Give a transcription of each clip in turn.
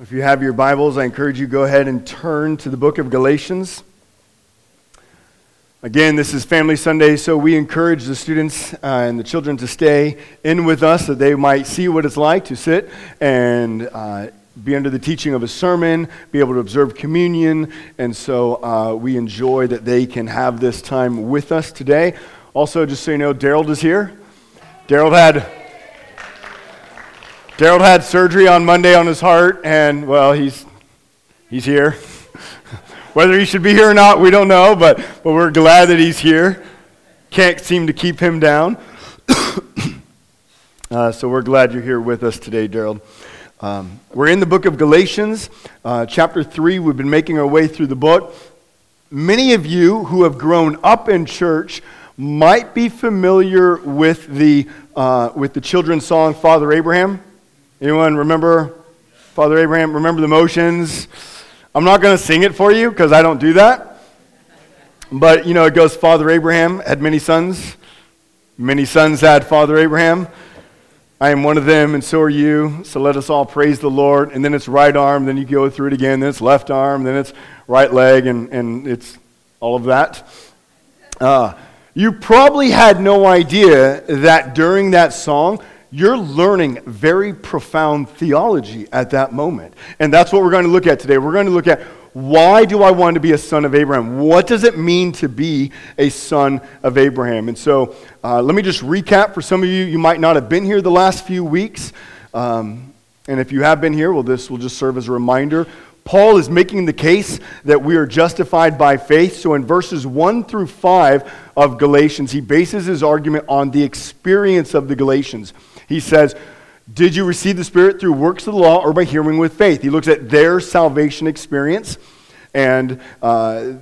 If you have your Bibles, I encourage you go ahead and turn to the book of Galatians. Again, this is Family Sunday, so we encourage the students uh, and the children to stay in with us that they might see what it's like to sit and uh, be under the teaching of a sermon, be able to observe communion, and so uh, we enjoy that they can have this time with us today. Also, just so you know, Daryl is here. Daryl had Daryl had surgery on Monday on his heart, and well, he's, he's here. Whether he should be here or not, we don't know, but, but we're glad that he's here. Can't seem to keep him down. uh, so we're glad you're here with us today, Daryl. Um, we're in the book of Galatians, uh, chapter 3. We've been making our way through the book. Many of you who have grown up in church might be familiar with the, uh, with the children's song, Father Abraham. Anyone remember Father Abraham? Remember the motions? I'm not going to sing it for you because I don't do that. But, you know, it goes Father Abraham had many sons. Many sons had Father Abraham. I am one of them, and so are you. So let us all praise the Lord. And then it's right arm, then you go through it again, then it's left arm, then it's right leg, and, and it's all of that. Uh, you probably had no idea that during that song, you're learning very profound theology at that moment. And that's what we're going to look at today. We're going to look at why do I want to be a son of Abraham? What does it mean to be a son of Abraham? And so uh, let me just recap for some of you. You might not have been here the last few weeks. Um, and if you have been here, well, this will just serve as a reminder. Paul is making the case that we are justified by faith. So in verses 1 through 5 of Galatians, he bases his argument on the experience of the Galatians. He says, Did you receive the Spirit through works of the law or by hearing with faith? He looks at their salvation experience, and uh,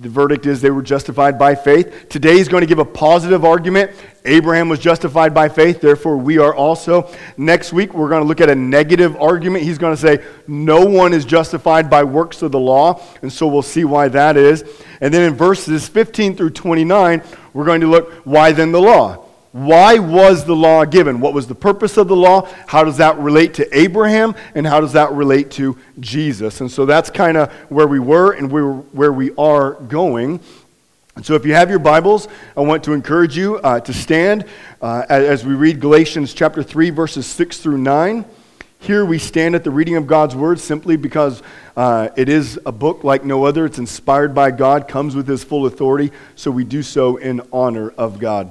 the verdict is they were justified by faith. Today he's going to give a positive argument. Abraham was justified by faith, therefore we are also. Next week we're going to look at a negative argument. He's going to say no one is justified by works of the law, and so we'll see why that is. And then in verses 15 through 29, we're going to look why then the law? Why was the law given? What was the purpose of the law? How does that relate to Abraham? And how does that relate to Jesus? And so that's kind of where we were and where we are going. And so if you have your Bibles, I want to encourage you uh, to stand uh, as we read Galatians chapter 3, verses 6 through 9. Here we stand at the reading of God's Word simply because uh, it is a book like no other. It's inspired by God, comes with His full authority, so we do so in honor of God.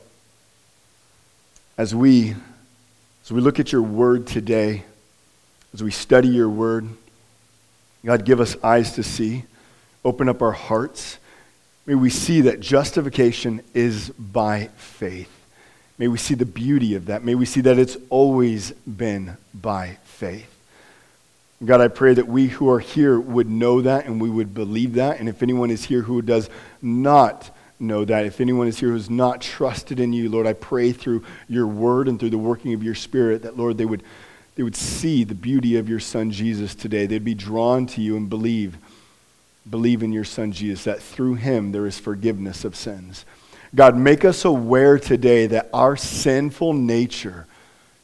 as we, as we look at your word today, as we study your word, God, give us eyes to see, open up our hearts. May we see that justification is by faith. May we see the beauty of that. May we see that it's always been by faith. God, I pray that we who are here would know that and we would believe that. And if anyone is here who does not know that. If anyone is here who's not trusted in you, Lord, I pray through your word and through the working of your spirit that, Lord, they would, they would see the beauty of your son Jesus today. They'd be drawn to you and believe, believe in your son Jesus, that through him there is forgiveness of sins. God, make us aware today that our sinful nature,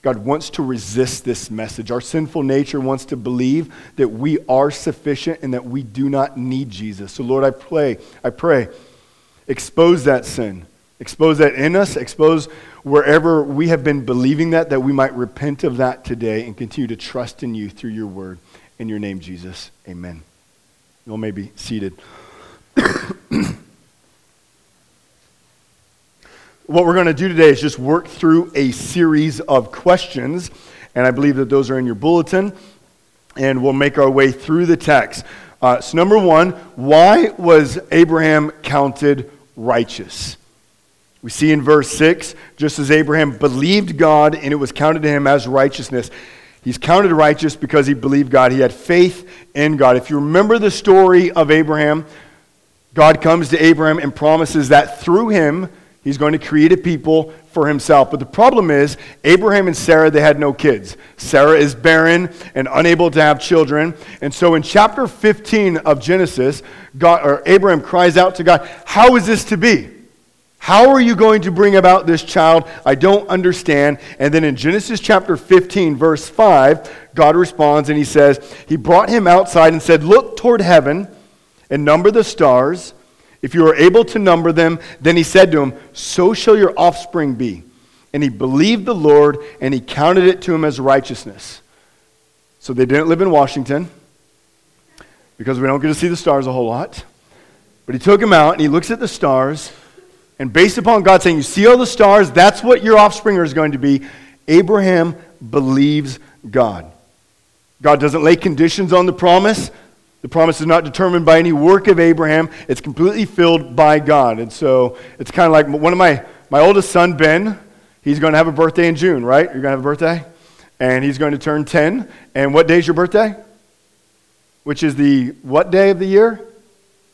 God wants to resist this message. Our sinful nature wants to believe that we are sufficient and that we do not need Jesus. So, Lord, I pray, I pray Expose that sin. Expose that in us. Expose wherever we have been believing that, that we might repent of that today and continue to trust in you through your word. In your name, Jesus. Amen. You all may be seated. what we're going to do today is just work through a series of questions, and I believe that those are in your bulletin, and we'll make our way through the text. Uh, so, number one, why was Abraham counted righteous. We see in verse 6 just as Abraham believed God and it was counted to him as righteousness, He's counted righteous because he believed God. He had faith in God. If you remember the story of Abraham, God comes to Abraham and promises that through him, he's going to create a people for himself. But the problem is, Abraham and Sarah, they had no kids. Sarah is barren and unable to have children. And so in chapter 15 of Genesis, God, or Abraham cries out to God, How is this to be? How are you going to bring about this child? I don't understand. And then in Genesis chapter 15, verse 5, God responds and he says, He brought him outside and said, Look toward heaven and number the stars. If you are able to number them, then he said to him, So shall your offspring be. And he believed the Lord, and he counted it to him as righteousness. So they didn't live in Washington because we don't get to see the stars a whole lot. But he took him out, and he looks at the stars, and based upon God saying, You see all the stars, that's what your offspring is going to be, Abraham believes God. God doesn't lay conditions on the promise. The promise is not determined by any work of Abraham. It's completely filled by God. And so it's kind of like one of my, my oldest son, Ben, he's going to have a birthday in June, right? You're going to have a birthday? And he's going to turn 10. And what day is your birthday? Which is the what day of the year?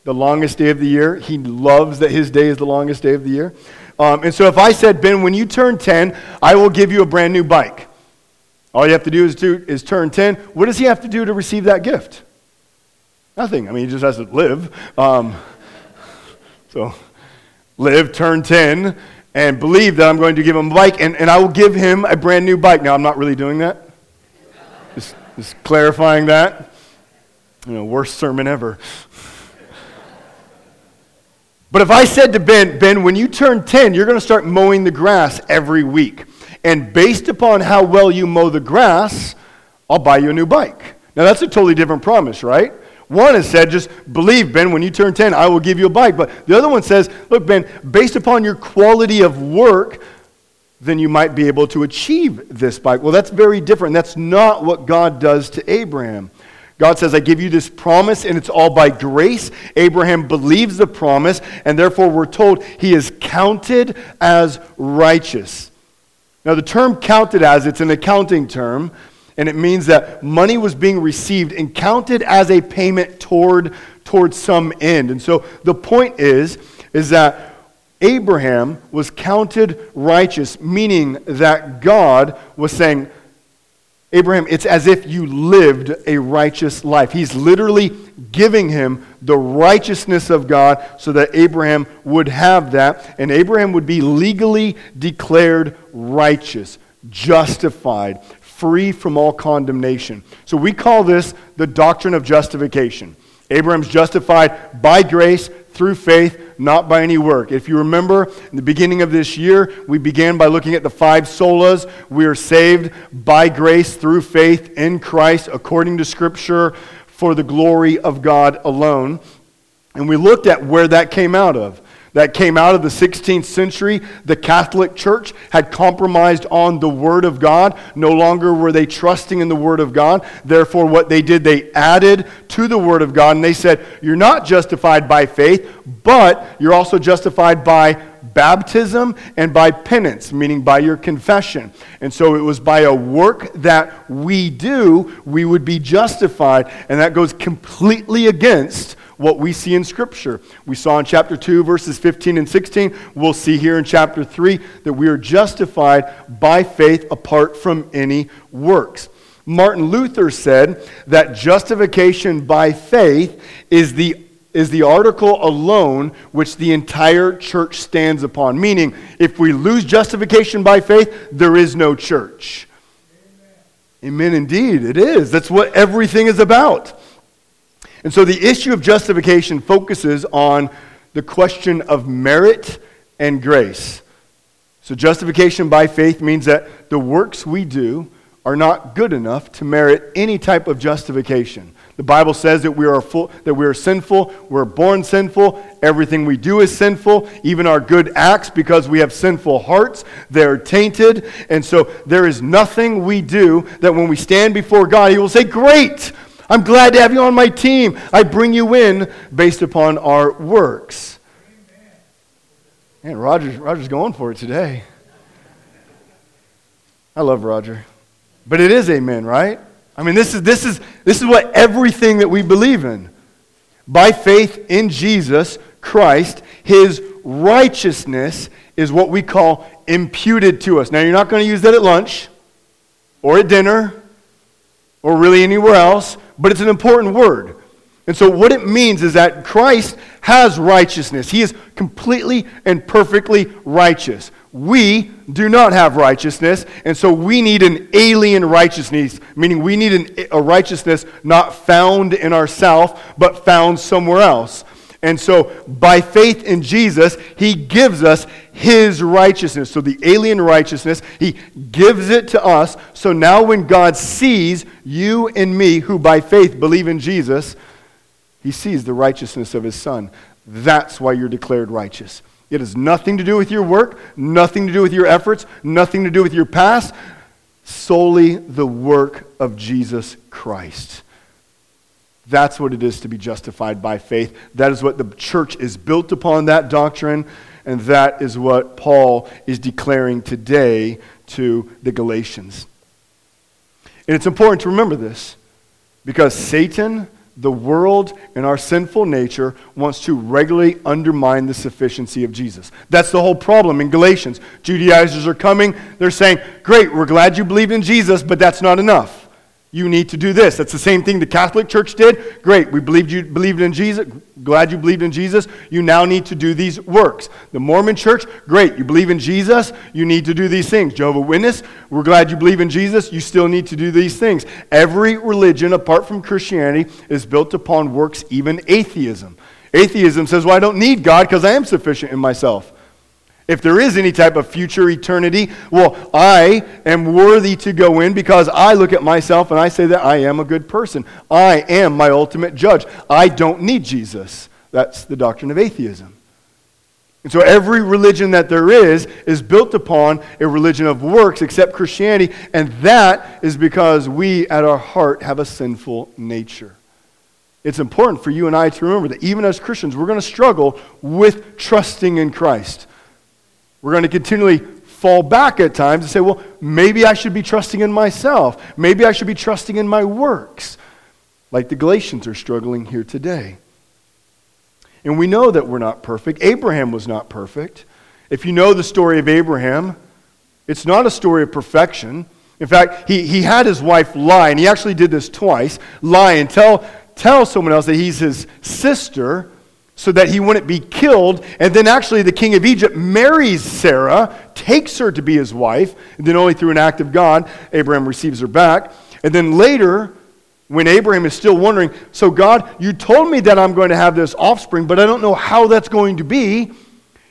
The longest day of the year. He loves that his day is the longest day of the year. Um, and so if I said, Ben, when you turn 10, I will give you a brand new bike. All you have to do is, to, is turn 10. What does he have to do to receive that gift? Nothing. I mean, he just has to live. Um, so, live, turn 10, and believe that I'm going to give him a bike, and, and I will give him a brand new bike. Now, I'm not really doing that. Just, just clarifying that. You know, worst sermon ever. But if I said to Ben, Ben, when you turn 10, you're going to start mowing the grass every week. And based upon how well you mow the grass, I'll buy you a new bike. Now, that's a totally different promise, right? One has said, just believe, Ben, when you turn 10, I will give you a bike. But the other one says, look, Ben, based upon your quality of work, then you might be able to achieve this bike. Well, that's very different. That's not what God does to Abraham. God says, I give you this promise, and it's all by grace. Abraham believes the promise, and therefore we're told he is counted as righteous. Now, the term counted as, it's an accounting term. And it means that money was being received and counted as a payment toward, toward some end. And so the point is, is that Abraham was counted righteous, meaning that God was saying, Abraham, it's as if you lived a righteous life. He's literally giving him the righteousness of God so that Abraham would have that, and Abraham would be legally declared righteous, justified, free from all condemnation. So we call this the doctrine of justification. Abraham's justified by grace through faith, not by any work. If you remember, in the beginning of this year, we began by looking at the five solas. We are saved by grace through faith in Christ, according to Scripture, for the glory of God alone. And we looked at where that came out of that came out of the 16th century. The Catholic Church had compromised on the Word of God. No longer were they trusting in the Word of God. Therefore, what they did, they added to the Word of God and they said, You're not justified by faith, but you're also justified by baptism and by penance, meaning by your confession. And so it was by a work that we do, we would be justified. And that goes completely against what we see in Scripture. We saw in chapter 2, verses 15 and 16. We'll see here in chapter 3 that we are justified by faith apart from any works. Martin Luther said that justification by faith is the is the article alone which the entire church stands upon. Meaning, if we lose justification by faith, there is no church. Amen, Amen indeed, it is. That's what everything is about. And so the issue of justification focuses on the question of merit and grace. So justification by faith means that the works we do are not good enough to merit any type of justification. The Bible says that we are full, that we are sinful, we're born sinful, everything we do is sinful, even our good acts because we have sinful hearts, they're tainted, and so there is nothing we do that when we stand before God he will say, "Great, I'm glad to have you on my team. I bring you in based upon our works. Man, Roger's, Roger's going for it today. I love Roger. But it is amen, right? I mean, this is, this is, this is what everything that we believe in. By faith in Jesus Christ, his righteousness is what we call imputed to us. Now, you're not going to use that at lunch or at dinner or really anywhere else, but it's an important word. And so, what it means is that Christ has righteousness. He is completely and perfectly righteous. We do not have righteousness, and so we need an alien righteousness, meaning we need an, a righteousness not found in ourselves, but found somewhere else. And so, by faith in Jesus, he gives us his righteousness. So, the alien righteousness, he gives it to us. So now, when God sees you and me, who by faith believe in Jesus, he sees the righteousness of his son. That's why you're declared righteous. It has nothing to do with your work, nothing to do with your efforts, nothing to do with your past, solely the work of Jesus Christ. That's what it is to be justified by faith. That is what the church is built upon, that doctrine. And that is what Paul is declaring today to the Galatians. And it's important to remember this because Satan, the world, and our sinful nature wants to regularly undermine the sufficiency of Jesus. That's the whole problem in Galatians. Judaizers are coming, they're saying, Great, we're glad you believe in Jesus, but that's not enough you need to do this. That's the same thing the Catholic Church did. Great, we believed you believed in Jesus. Glad you believed in Jesus. You now need to do these works. The Mormon Church, great, you believe in Jesus. You need to do these things. Jehovah Witness, we're glad you believe in Jesus. You still need to do these things. Every religion, apart from Christianity, is built upon works, even atheism. Atheism says, well, I don't need God because I am sufficient in myself. If there is any type of future eternity, well, I am worthy to go in because I look at myself and I say that I am a good person. I am my ultimate judge. I don't need Jesus. That's the doctrine of atheism. And so every religion that there is is built upon a religion of works except Christianity, and that is because we at our heart have a sinful nature. It's important for you and I to remember that even as Christians, we're going to struggle with trusting in Christ. We're going to continually fall back at times and say, well, maybe I should be trusting in myself. Maybe I should be trusting in my works, like the Galatians are struggling here today. And we know that we're not perfect. Abraham was not perfect. If you know the story of Abraham, it's not a story of perfection. In fact, he, he had his wife lie, and he actually did this twice lie and tell, tell someone else that he's his sister so that he wouldn't be killed. And then actually, the king of Egypt marries Sarah, takes her to be his wife, and then only through an act of God, Abraham receives her back. And then later, when Abraham is still wondering, so God, you told me that I'm going to have this offspring, but I don't know how that's going to be.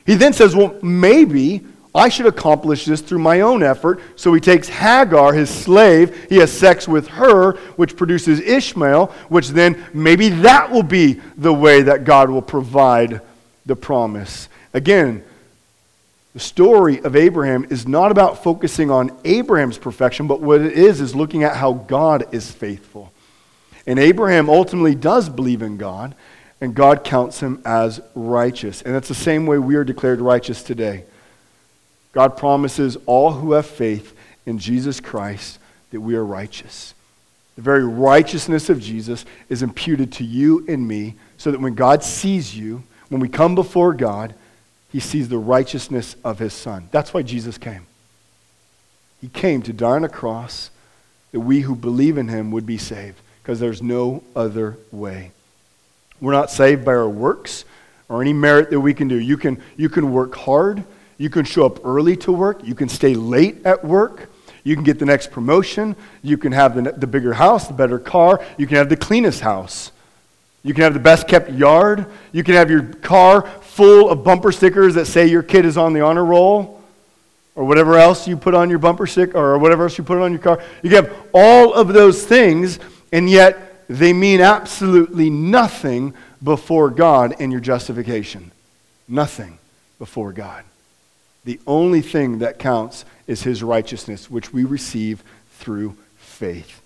He then says, well, maybe I should accomplish this through my own effort. So he takes Hagar, his slave, he has sex with her, which produces Ishmael, which then maybe that will be the way that God will provide the promise. Again, the story of Abraham is not about focusing on Abraham's perfection, but what it is is looking at how God is faithful. And Abraham ultimately does believe in God, and God counts him as righteous. And that's the same way we are declared righteous today. God promises all who have faith in Jesus Christ that we are righteous. The very righteousness of Jesus is imputed to you and me so that when God sees you, when we come before God, he sees the righteousness of his Son. That's why Jesus came. He came to die on a cross that we who believe in him would be saved because there's no other way. We're not saved by our works or any merit that we can do. You can, you can work hard. You can show up early to work. You can stay late at work. You can get the next promotion. You can have the, the bigger house, the better car. You can have the cleanest house. You can have the best kept yard. You can have your car full of bumper stickers that say your kid is on the honor roll or whatever else you put on your bumper sticker or whatever else you put on your car. You can have all of those things, and yet they mean absolutely nothing before God in your justification. Nothing before God. The only thing that counts is his righteousness, which we receive through faith.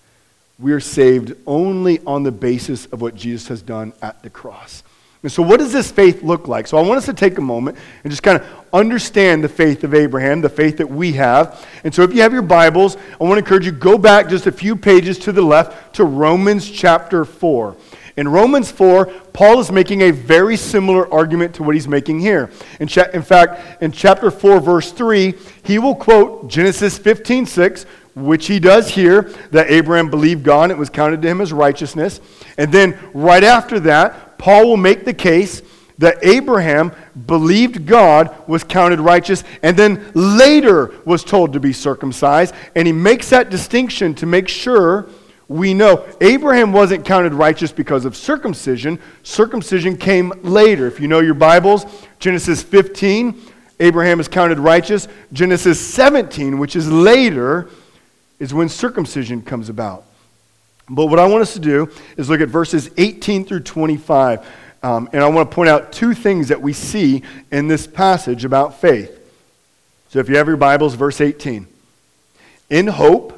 We are saved only on the basis of what Jesus has done at the cross. And so, what does this faith look like? So, I want us to take a moment and just kind of understand the faith of Abraham, the faith that we have. And so, if you have your Bibles, I want to encourage you go back just a few pages to the left to Romans chapter 4. In Romans 4, Paul is making a very similar argument to what he's making here. In, cha- in fact, in chapter 4, verse 3, he will quote Genesis 15 6, which he does here, that Abraham believed God, it was counted to him as righteousness. And then right after that, Paul will make the case that Abraham believed God was counted righteous and then later was told to be circumcised. And he makes that distinction to make sure we know Abraham wasn't counted righteous because of circumcision. Circumcision came later. If you know your Bibles, Genesis 15, Abraham is counted righteous. Genesis 17, which is later, is when circumcision comes about. But what I want us to do is look at verses 18 through 25. Um, and I want to point out two things that we see in this passage about faith. So if you have your Bibles, verse 18. In hope,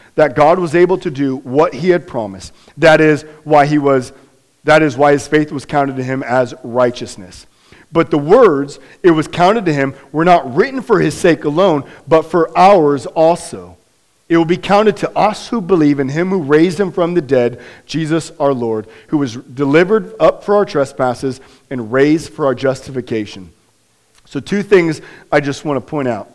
that God was able to do what he had promised. That is why he was that is why his faith was counted to him as righteousness. But the words, it was counted to him, were not written for his sake alone, but for ours also. It will be counted to us who believe in him who raised him from the dead, Jesus our Lord, who was delivered up for our trespasses and raised for our justification. So, two things I just want to point out.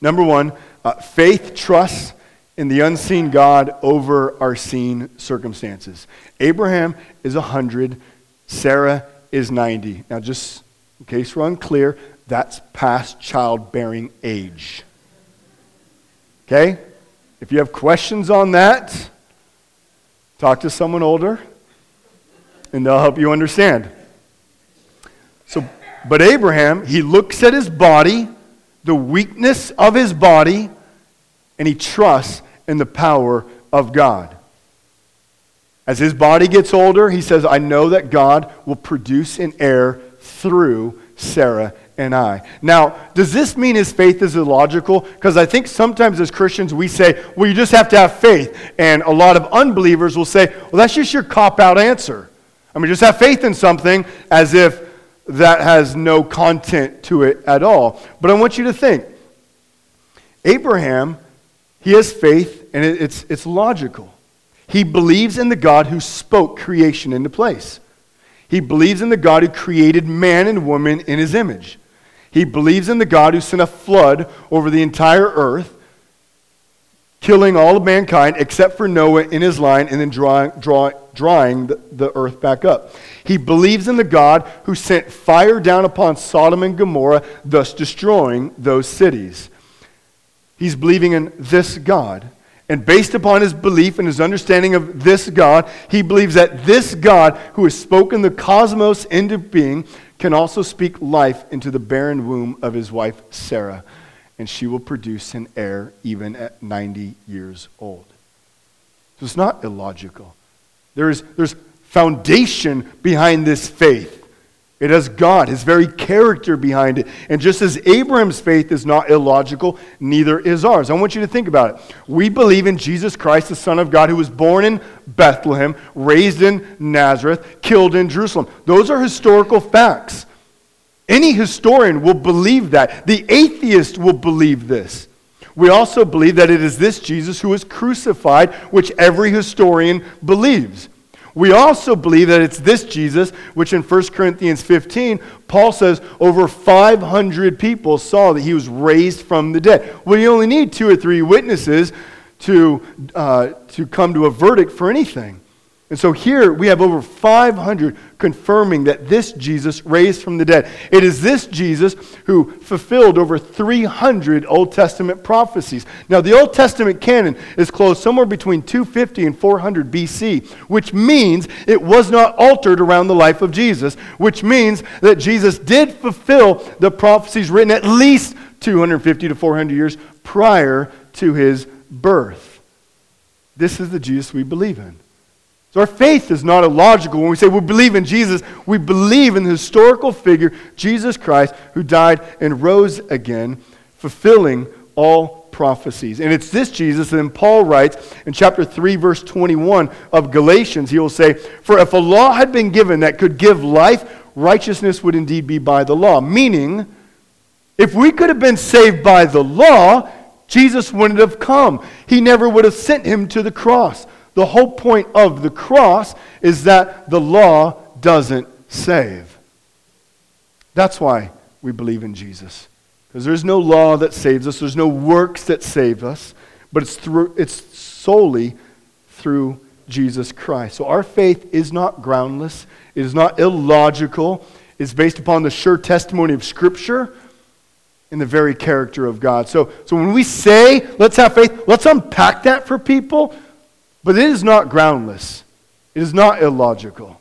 Number one, uh, faith trusts in the unseen God over our seen circumstances. Abraham is 100, Sarah is 90. Now, just in case we're unclear, that's past childbearing age. Okay? If you have questions on that, talk to someone older and they'll help you understand. So, but Abraham, he looks at his body, the weakness of his body, and he trusts in the power of God. As his body gets older, he says, I know that God will produce an heir through Sarah and I. Now, does this mean his faith is illogical? Because I think sometimes as Christians we say, well, you just have to have faith. And a lot of unbelievers will say, well, that's just your cop out answer. I mean, just have faith in something as if that has no content to it at all. But I want you to think Abraham, he has faith, and it's, it's logical. He believes in the God who spoke creation into place. He believes in the God who created man and woman in his image. He believes in the God who sent a flood over the entire earth, killing all of mankind except for Noah in his line and then drawing, draw, drying the, the earth back up. He believes in the God who sent fire down upon Sodom and Gomorrah, thus destroying those cities. He's believing in this God. And based upon his belief and his understanding of this God, he believes that this God, who has spoken the cosmos into being, can also speak life into the barren womb of his wife Sarah, and she will produce an heir even at 90 years old. So it's not illogical. There is, there's foundation behind this faith. It has God, his very character behind it. And just as Abraham's faith is not illogical, neither is ours. I want you to think about it. We believe in Jesus Christ, the Son of God, who was born in Bethlehem, raised in Nazareth, killed in Jerusalem. Those are historical facts. Any historian will believe that. The atheist will believe this. We also believe that it is this Jesus who was crucified, which every historian believes. We also believe that it's this Jesus, which in 1 Corinthians 15, Paul says over 500 people saw that he was raised from the dead. Well, you only need two or three witnesses to, uh, to come to a verdict for anything. And so here we have over 500 confirming that this Jesus raised from the dead. It is this Jesus who fulfilled over 300 Old Testament prophecies. Now, the Old Testament canon is closed somewhere between 250 and 400 BC, which means it was not altered around the life of Jesus, which means that Jesus did fulfill the prophecies written at least 250 to 400 years prior to his birth. This is the Jesus we believe in. So our faith is not illogical. When we say we believe in Jesus, we believe in the historical figure, Jesus Christ, who died and rose again, fulfilling all prophecies. And it's this Jesus, then Paul writes in chapter 3, verse 21 of Galatians, he will say, For if a law had been given that could give life, righteousness would indeed be by the law. Meaning, if we could have been saved by the law, Jesus wouldn't have come. He never would have sent him to the cross. The whole point of the cross is that the law doesn't save. That's why we believe in Jesus. Because there's no law that saves us, there's no works that save us, but it's, through, it's solely through Jesus Christ. So our faith is not groundless, it is not illogical, it's based upon the sure testimony of Scripture and the very character of God. So, so when we say, let's have faith, let's unpack that for people but it is not groundless, it is not illogical.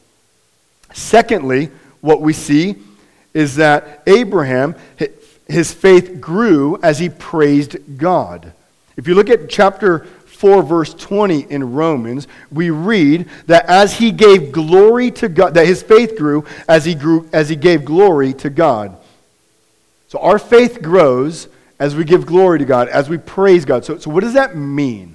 Secondly, what we see is that Abraham, his faith grew as he praised God. If you look at chapter 4, verse 20 in Romans, we read that as he gave glory to God, that his faith grew as he grew as he gave glory to God. So our faith grows as we give glory to God, as we praise God. So, so what does that mean?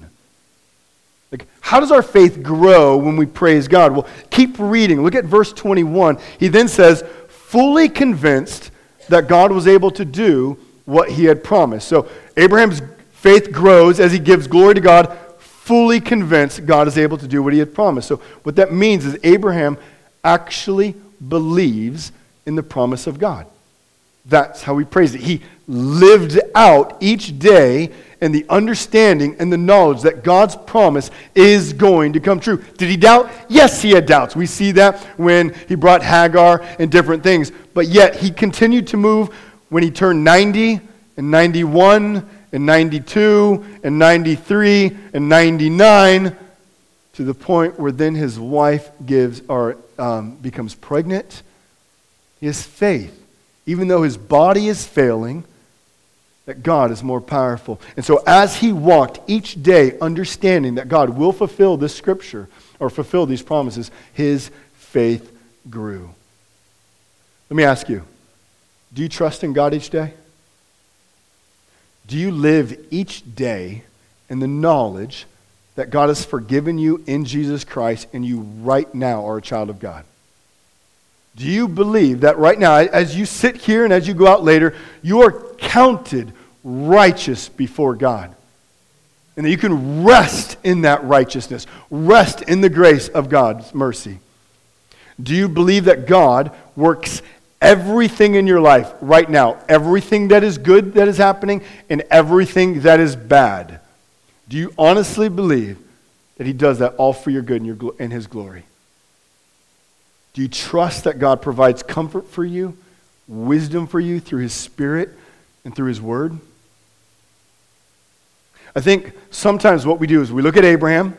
Like, how does our faith grow when we praise God? Well, keep reading. Look at verse 21. He then says, fully convinced that God was able to do what he had promised. So, Abraham's faith grows as he gives glory to God, fully convinced God is able to do what he had promised. So, what that means is Abraham actually believes in the promise of God. That's how he prays it. He lived out each day and the understanding and the knowledge that God's promise is going to come true. Did he doubt? Yes, he had doubts. We see that when he brought Hagar and different things. But yet, he continued to move when he turned 90 and 91 and 92 and 93 and 99 to the point where then his wife gives or um, becomes pregnant. His faith, even though his body is failing, that God is more powerful. And so, as he walked each day, understanding that God will fulfill this scripture or fulfill these promises, his faith grew. Let me ask you do you trust in God each day? Do you live each day in the knowledge that God has forgiven you in Jesus Christ and you right now are a child of God? Do you believe that right now, as you sit here and as you go out later, you are counted righteous before God? And that you can rest in that righteousness, rest in the grace of God's mercy. Do you believe that God works everything in your life right now, everything that is good that is happening, and everything that is bad? Do you honestly believe that He does that all for your good and, your, and His glory? Do you trust that God provides comfort for you, wisdom for you through His Spirit and through His Word? I think sometimes what we do is we look at Abraham,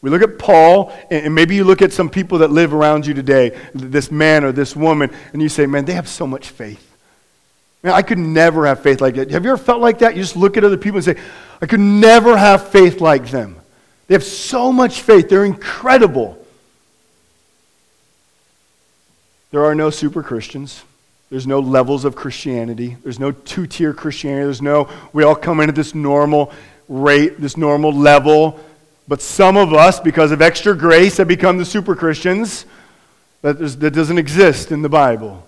we look at Paul, and maybe you look at some people that live around you today, this man or this woman, and you say, man, they have so much faith. Man, I could never have faith like that. Have you ever felt like that? You just look at other people and say, I could never have faith like them. They have so much faith, they're incredible. There are no super Christians. There's no levels of Christianity. There's no two tier Christianity. There's no, we all come in at this normal rate, this normal level. But some of us, because of extra grace, have become the super Christians. That, that doesn't exist in the Bible.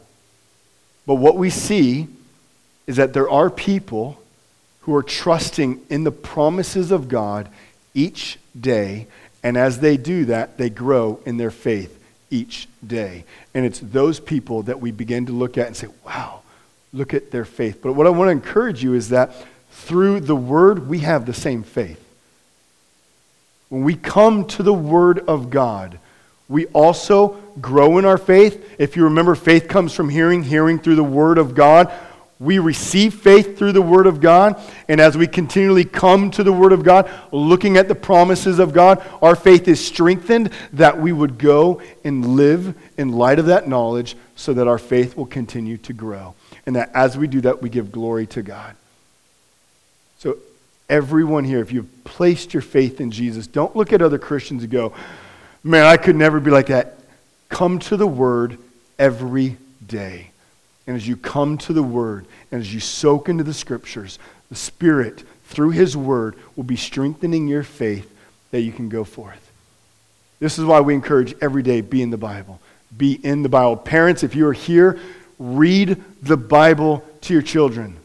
But what we see is that there are people who are trusting in the promises of God each day. And as they do that, they grow in their faith each day. And it's those people that we begin to look at and say, wow, look at their faith. But what I want to encourage you is that through the Word, we have the same faith. When we come to the Word of God, we also grow in our faith. If you remember, faith comes from hearing, hearing through the Word of God. We receive faith through the Word of God. And as we continually come to the Word of God, looking at the promises of God, our faith is strengthened that we would go and live in light of that knowledge so that our faith will continue to grow. And that as we do that, we give glory to God. So, everyone here, if you've placed your faith in Jesus, don't look at other Christians and go, man, I could never be like that. Come to the Word every day. And as you come to the Word and as you soak into the Scriptures, the Spirit, through His Word, will be strengthening your faith that you can go forth. This is why we encourage every day be in the Bible. Be in the Bible. Parents, if you are here, read the Bible to your children.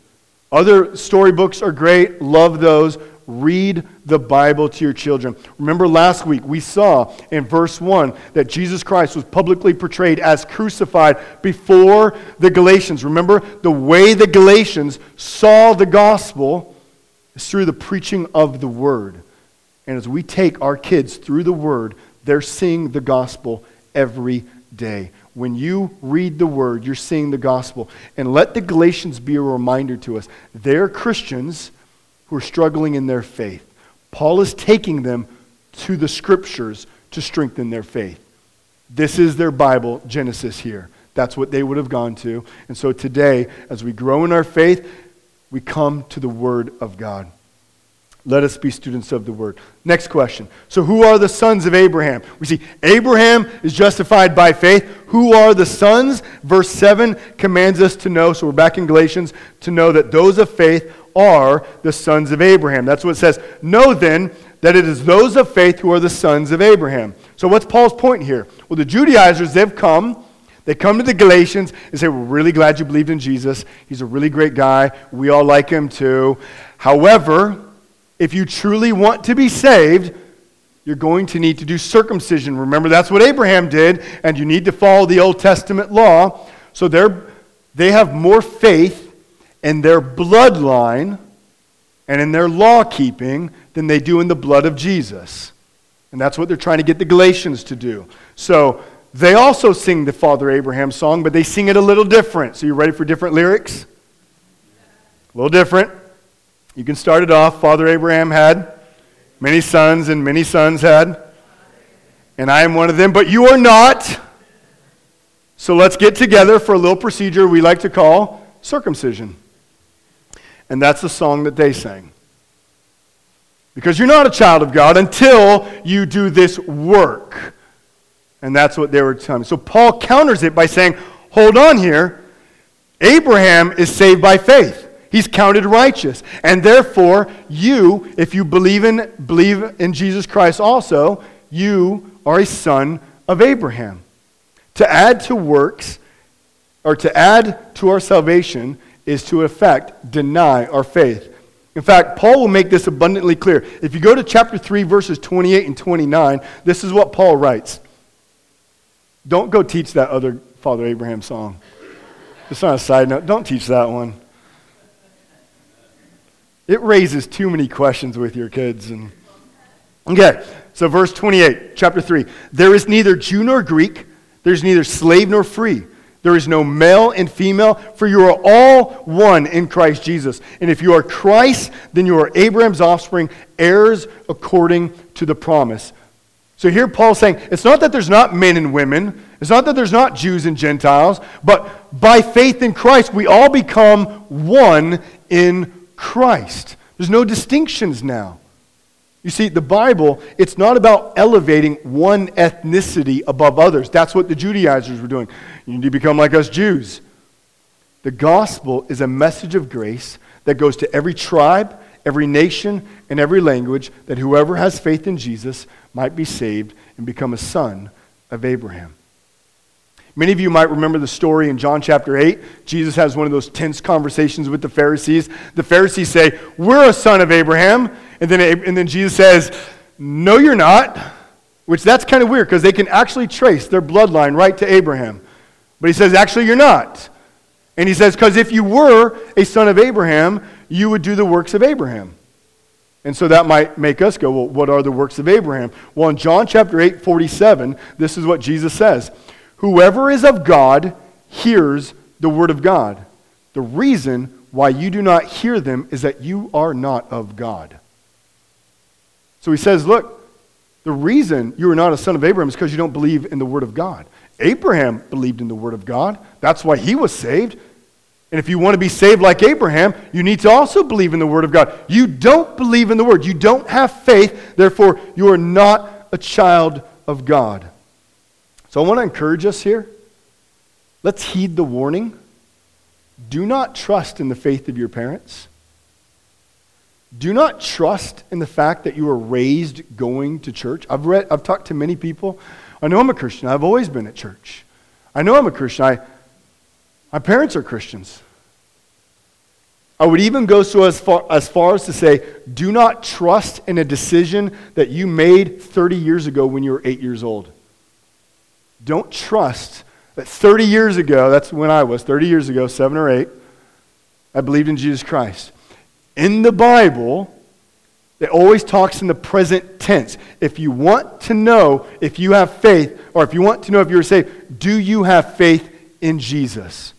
Other storybooks are great, love those. Read the Bible to your children. Remember last week we saw in verse 1 that Jesus Christ was publicly portrayed as crucified before the Galatians. Remember the way the Galatians saw the gospel is through the preaching of the word. And as we take our kids through the word, they're seeing the gospel every day. When you read the word, you're seeing the gospel. And let the Galatians be a reminder to us. They're Christians who are struggling in their faith. Paul is taking them to the scriptures to strengthen their faith. This is their Bible, Genesis here. That's what they would have gone to. And so today, as we grow in our faith, we come to the Word of God. Let us be students of the Word. Next question. So, who are the sons of Abraham? We see Abraham is justified by faith. Who are the sons? Verse 7 commands us to know, so we're back in Galatians, to know that those of faith are the sons of Abraham. That's what it says. Know then that it is those of faith who are the sons of Abraham. So, what's Paul's point here? Well, the Judaizers, they've come. They come to the Galatians and say, We're really glad you believed in Jesus. He's a really great guy. We all like him too. However, if you truly want to be saved, you're going to need to do circumcision. Remember, that's what Abraham did, and you need to follow the Old Testament law. So they're, they have more faith in their bloodline and in their law keeping than they do in the blood of Jesus. And that's what they're trying to get the Galatians to do. So they also sing the Father Abraham song, but they sing it a little different. So you ready for different lyrics? A little different. You can start it off. Father Abraham had many sons, and many sons had. And I am one of them, but you are not. So let's get together for a little procedure we like to call circumcision. And that's the song that they sang. Because you're not a child of God until you do this work. And that's what they were telling me. So Paul counters it by saying, hold on here. Abraham is saved by faith. He's counted righteous. And therefore, you, if you believe in, believe in Jesus Christ also, you are a son of Abraham. To add to works, or to add to our salvation, is to effect deny our faith. In fact, Paul will make this abundantly clear. If you go to chapter 3, verses 28 and 29, this is what Paul writes. Don't go teach that other Father Abraham song. Just on a side note, don't teach that one. It raises too many questions with your kids. And okay, so verse 28, chapter 3. There is neither Jew nor Greek, there's neither slave nor free there is no male and female, for you are all one in Christ Jesus. And if you are Christ, then you are Abraham's offspring, heirs according to the promise. So here Paul's saying it's not that there's not men and women, it's not that there's not Jews and Gentiles, but by faith in Christ, we all become one in Christ. There's no distinctions now. You see, the Bible, it's not about elevating one ethnicity above others. That's what the Judaizers were doing. You need to become like us Jews. The gospel is a message of grace that goes to every tribe, every nation, and every language that whoever has faith in Jesus might be saved and become a son of Abraham. Many of you might remember the story in John chapter 8. Jesus has one of those tense conversations with the Pharisees. The Pharisees say, We're a son of Abraham. And then, and then Jesus says, No, you're not. Which that's kind of weird because they can actually trace their bloodline right to Abraham. But he says, Actually, you're not. And he says, Because if you were a son of Abraham, you would do the works of Abraham. And so that might make us go, well, what are the works of Abraham? Well, in John chapter 8, 47, this is what Jesus says Whoever is of God hears the word of God. The reason why you do not hear them is that you are not of God. So he says, look, the reason you are not a son of Abraham is because you don't believe in the word of God. Abraham believed in the word of God. That's why he was saved. And if you want to be saved like Abraham, you need to also believe in the Word of God. You don't believe in the Word. You don't have faith. Therefore, you are not a child of God. So I want to encourage us here. Let's heed the warning. Do not trust in the faith of your parents. Do not trust in the fact that you were raised going to church. I've read, I've talked to many people. I know I'm a Christian. I've always been at church. I know I'm a Christian. I, my parents are Christians. I would even go so as far, as far as to say, do not trust in a decision that you made 30 years ago when you were eight years old. Don't trust that 30 years ago, that's when I was, 30 years ago, seven or eight, I believed in Jesus Christ. In the Bible, it always talks in the present tense. If you want to know if you have faith, or if you want to know if you're saved, do you have faith in Jesus?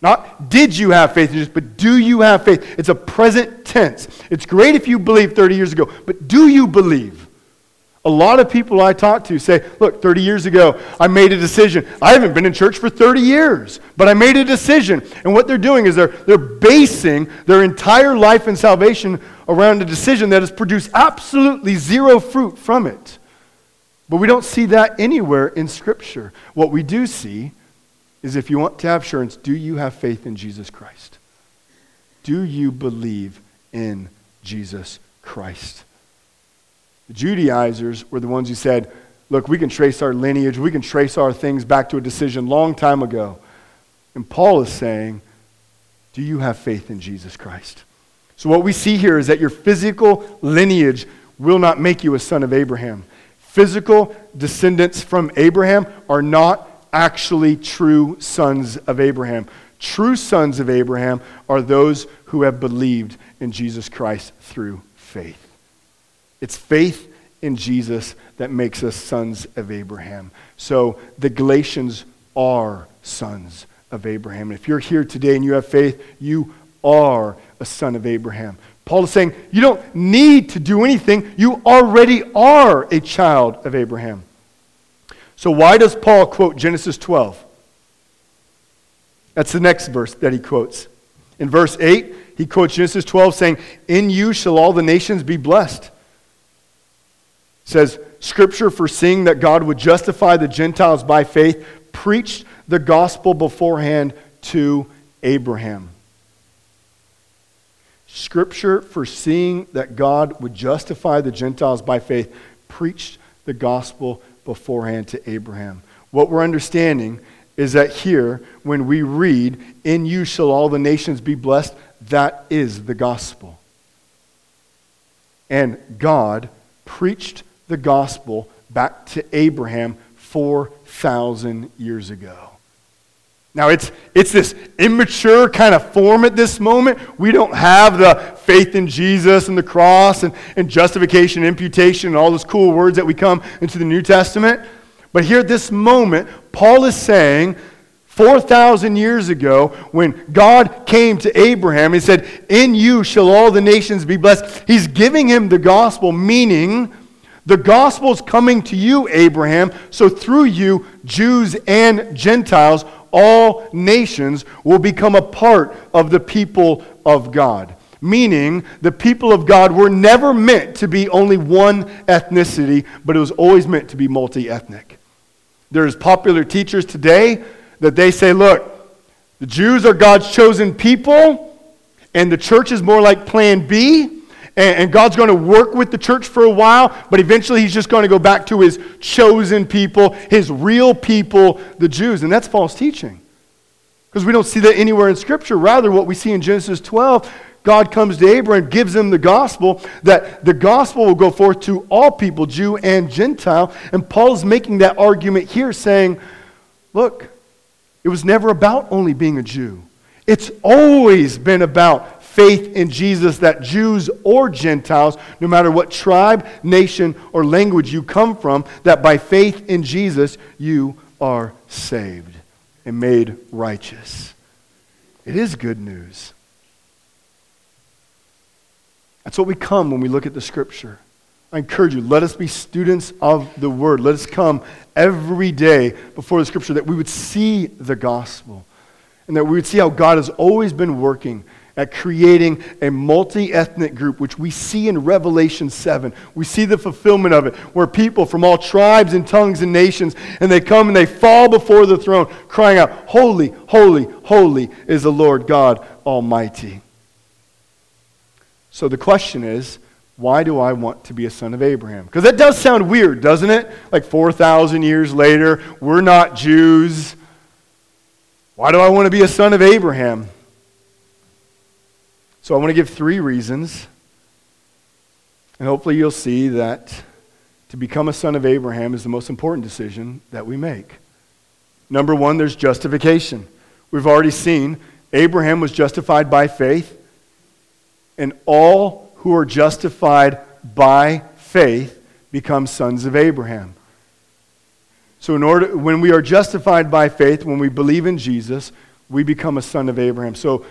Not did you have faith in Jesus, but do you have faith? It's a present tense. It's great if you believed 30 years ago, but do you believe? A lot of people I talk to say, look, 30 years ago, I made a decision. I haven't been in church for 30 years, but I made a decision. And what they're doing is they're, they're basing their entire life and salvation around a decision that has produced absolutely zero fruit from it. But we don't see that anywhere in Scripture. What we do see is if you want to have assurance, do you have faith in Jesus Christ? Do you believe in Jesus Christ? The Judaizers were the ones who said, look, we can trace our lineage, we can trace our things back to a decision long time ago. And Paul is saying, do you have faith in Jesus Christ? So, what we see here is that your physical lineage will not make you a son of Abraham. Physical descendants from Abraham are not actually true sons of Abraham. True sons of Abraham are those who have believed in Jesus Christ through faith. It's faith in Jesus that makes us sons of Abraham. So the Galatians are sons of Abraham. And if you're here today and you have faith, you are a son of Abraham. Paul is saying you don't need to do anything, you already are a child of Abraham. So, why does Paul quote Genesis 12? That's the next verse that he quotes. In verse 8, he quotes Genesis 12 saying, In you shall all the nations be blessed. Says, Scripture, foreseeing that God would justify the Gentiles by faith, preached the gospel beforehand to Abraham. Scripture, foreseeing that God would justify the Gentiles by faith, preached the gospel beforehand to Abraham. What we're understanding is that here, when we read, In you shall all the nations be blessed, that is the gospel. And God preached the gospel back to Abraham 4,000 years ago. Now, it's, it's this immature kind of form at this moment. We don't have the faith in Jesus and the cross and, and justification, imputation, and all those cool words that we come into the New Testament. But here at this moment, Paul is saying, 4,000 years ago, when God came to Abraham, he said, In you shall all the nations be blessed. He's giving him the gospel, meaning the gospel is coming to you, Abraham, so through you, Jews and Gentiles all nations will become a part of the people of God. Meaning, the people of God were never meant to be only one ethnicity, but it was always meant to be multi ethnic. There's popular teachers today that they say, look, the Jews are God's chosen people, and the church is more like plan B. And, God's going to work with the church for a while, but eventually he's just going to go back to his chosen people, his real people, the Jews. And that's false teaching. Because we don't see that anywhere in Scripture. Rather, what we see in Genesis 12, God comes to Abraham, gives him the gospel, that the gospel will go forth to all people, Jew and Gentile. And Paul's making that argument here, saying, look, it was never about only being a Jew. It's always been about faith in Jesus that Jews or Gentiles, no matter what tribe, nation, or language you come from, that by faith in Jesus you are saved and made righteous. It is good news. That's what we come when we look at the scripture. I encourage you, let us be students of the word. Let us come every day before the scripture that we would see the gospel and that we would see how God has always been working at creating a multi ethnic group, which we see in Revelation 7. We see the fulfillment of it, where people from all tribes and tongues and nations, and they come and they fall before the throne, crying out, Holy, holy, holy is the Lord God Almighty. So the question is, why do I want to be a son of Abraham? Because that does sound weird, doesn't it? Like 4,000 years later, we're not Jews. Why do I want to be a son of Abraham? So I want to give three reasons. And hopefully you'll see that to become a son of Abraham is the most important decision that we make. Number one, there's justification. We've already seen Abraham was justified by faith, and all who are justified by faith become sons of Abraham. So, in order, when we are justified by faith, when we believe in Jesus, we become a son of Abraham. So,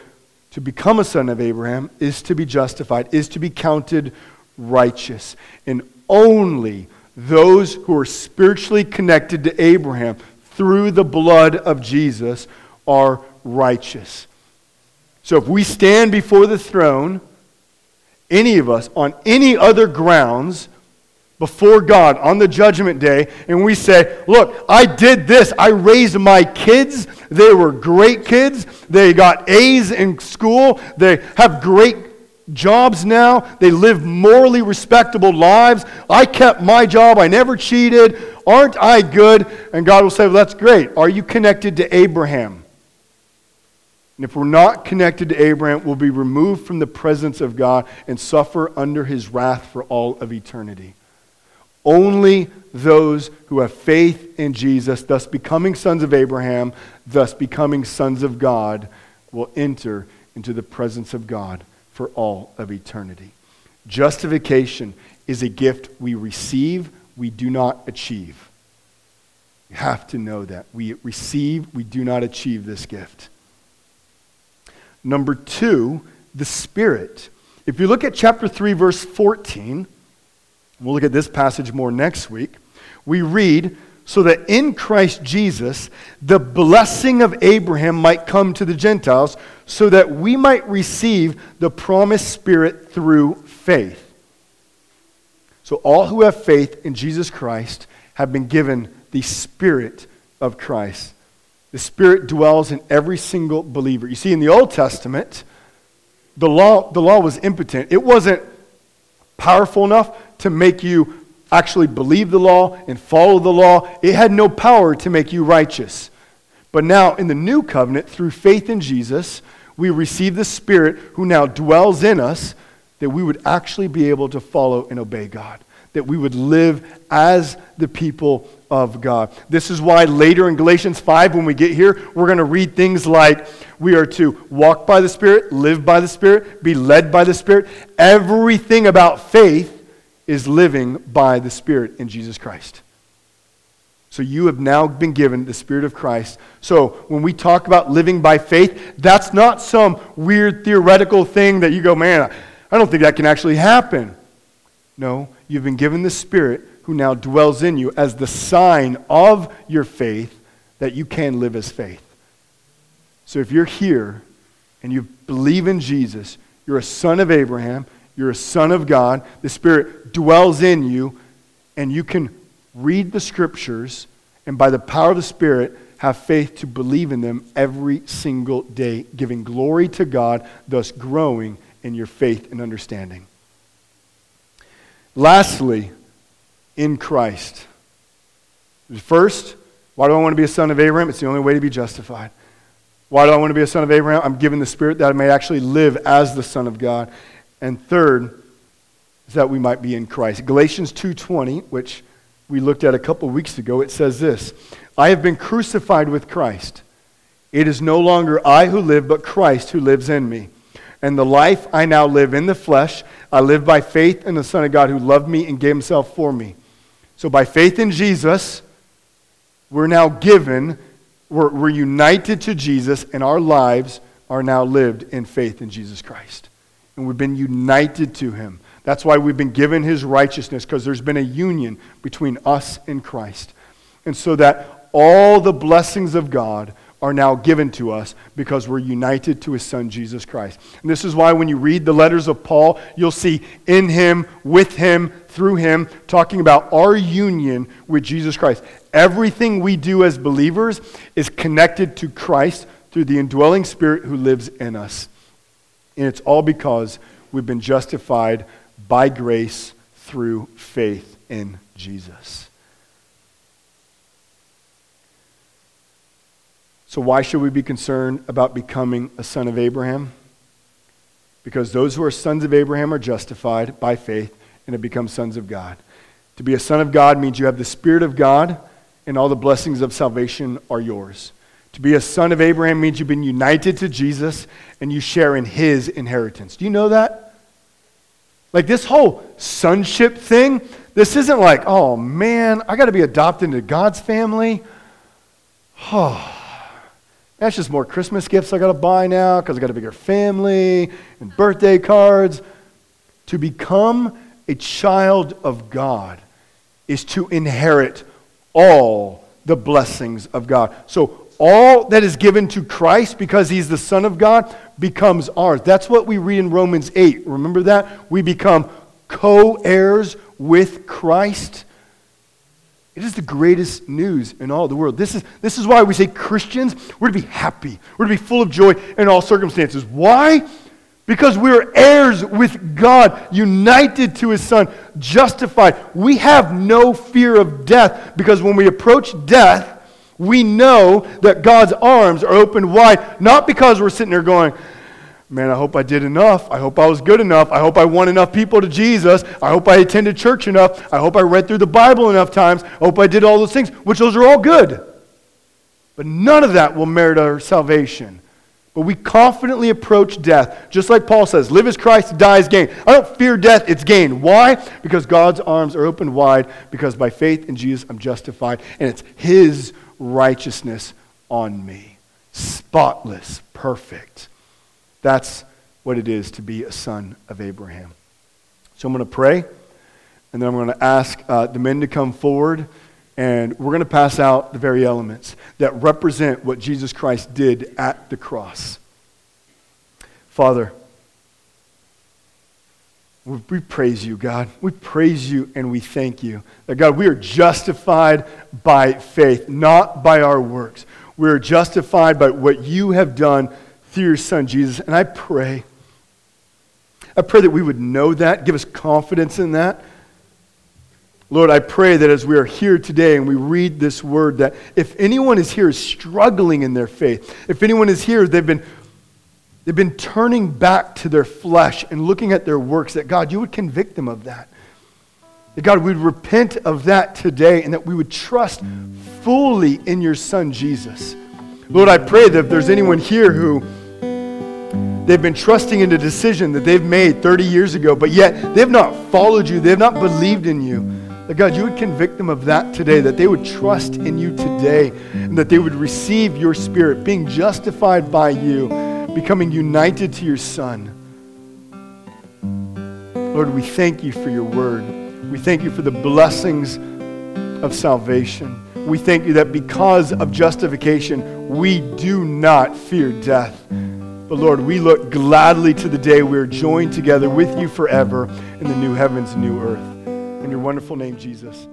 to become a son of Abraham is to be justified, is to be counted righteous. And only those who are spiritually connected to Abraham through the blood of Jesus are righteous. So, if we stand before the throne, any of us, on any other grounds, before God on the judgment day and we say, Look, I did this. I raised my kids. They were great kids. They got A's in school. They have great jobs now. They live morally respectable lives. I kept my job. I never cheated. Aren't I good? And God will say, Well, that's great. Are you connected to Abraham? And if we're not connected to Abraham, we'll be removed from the presence of God and suffer under his wrath for all of eternity. Only those who have faith in Jesus, thus becoming sons of Abraham, thus becoming sons of God, will enter into the presence of God for all of eternity. Justification is a gift we receive, we do not achieve. You have to know that. We receive, we do not achieve this gift. Number two, the Spirit. If you look at chapter 3, verse 14, We'll look at this passage more next week. We read, so that in Christ Jesus the blessing of Abraham might come to the Gentiles, so that we might receive the promised Spirit through faith. So, all who have faith in Jesus Christ have been given the Spirit of Christ. The Spirit dwells in every single believer. You see, in the Old Testament, the law, the law was impotent. It wasn't powerful enough to make you actually believe the law and follow the law. It had no power to make you righteous. But now, in the new covenant, through faith in Jesus, we receive the Spirit who now dwells in us that we would actually be able to follow and obey God, that we would live as the people of God. This is why later in Galatians 5, when we get here, we're going to read things like we are to walk by the Spirit, live by the Spirit, be led by the Spirit. Everything about faith is living by the Spirit in Jesus Christ. So you have now been given the Spirit of Christ. So when we talk about living by faith, that's not some weird theoretical thing that you go, man, I don't think that can actually happen. No, you've been given the Spirit who now dwells in you as the sign of your faith that you can live as faith. So if you're here and you believe in Jesus, you're a son of Abraham, you're a son of God. The Spirit dwells in you, and you can read the scriptures and by the power of the Spirit have faith to believe in them every single day, giving glory to God, thus growing in your faith and understanding. Lastly, in Christ. First, why do I want to be a son of Abraham? It's the only way to be justified. Why do I want to be a son of Abraham? I'm given the Spirit that I may actually live as the Son of God. And third, is that we might be in Christ. Galatians 2:20, which we looked at a couple weeks ago, it says this, I have been crucified with Christ. It is no longer I who live, but Christ who lives in me. And the life I now live in the flesh, I live by faith in the Son of God who loved me and gave himself for me. So by faith in Jesus, we're now given, we're, we're united to Jesus, and our lives are now lived in faith in Jesus Christ. And we've been united to him. That's why we've been given his righteousness, because there's been a union between us and Christ. And so that all the blessings of God are now given to us because we're united to his son Jesus Christ. And this is why when you read the letters of Paul, you'll see in him, with him, through him, talking about our union with Jesus Christ. Everything we do as believers is connected to Christ through the indwelling spirit who lives in us. And it's all because we've been justified by grace through faith in Jesus. So, why should we be concerned about becoming a son of Abraham? Because those who are sons of Abraham are justified by faith and have become sons of God. To be a son of God means you have the Spirit of God, and all the blessings of salvation are yours. To be a son of Abraham means you've been united to Jesus and you share in his inheritance. Do you know that? Like this whole sonship thing, this isn't like, oh man, I got to be adopted into God's family. Oh, that's just more Christmas gifts I got to buy now because I got a bigger family and birthday cards. To become a child of God is to inherit all the blessings of God. So, all that is given to Christ because he's the Son of God becomes ours. That's what we read in Romans 8. Remember that? We become co heirs with Christ. It is the greatest news in all the world. This is, this is why we say Christians, we're to be happy. We're to be full of joy in all circumstances. Why? Because we're heirs with God, united to His Son, justified. We have no fear of death because when we approach death, we know that God's arms are open wide, not because we're sitting there going, Man, I hope I did enough. I hope I was good enough. I hope I won enough people to Jesus. I hope I attended church enough. I hope I read through the Bible enough times. I hope I did all those things, which those are all good. But none of that will merit our salvation. But we confidently approach death, just like Paul says live as Christ, die as gain. I don't fear death, it's gain. Why? Because God's arms are open wide, because by faith in Jesus I'm justified, and it's His righteousness on me. Spotless, perfect. That's what it is to be a son of Abraham. So I'm going to pray, and then I'm going to ask uh, the men to come forward, and we're going to pass out the very elements that represent what Jesus Christ did at the cross. Father, we praise you, God. We praise you and we thank you. That, God, we are justified by faith, not by our works. We are justified by what you have done through your son, Jesus. And I pray, I pray that we would know that, give us confidence in that. Lord, I pray that as we are here today and we read this word, that if anyone is here struggling in their faith, if anyone is here, they've been, they've been turning back to their flesh and looking at their works, that God, you would convict them of that. That God, we would repent of that today and that we would trust fully in your Son, Jesus. Lord, I pray that if there's anyone here who They've been trusting in a decision that they've made 30 years ago, but yet they've not followed you. They've not believed in you. That God, you would convict them of that today, that they would trust in you today, and that they would receive your spirit, being justified by you, becoming united to your Son. Lord, we thank you for your word. We thank you for the blessings of salvation. We thank you that because of justification, we do not fear death. But Lord, we look gladly to the day we're joined together with you forever in the new heavens and new earth. In your wonderful name, Jesus.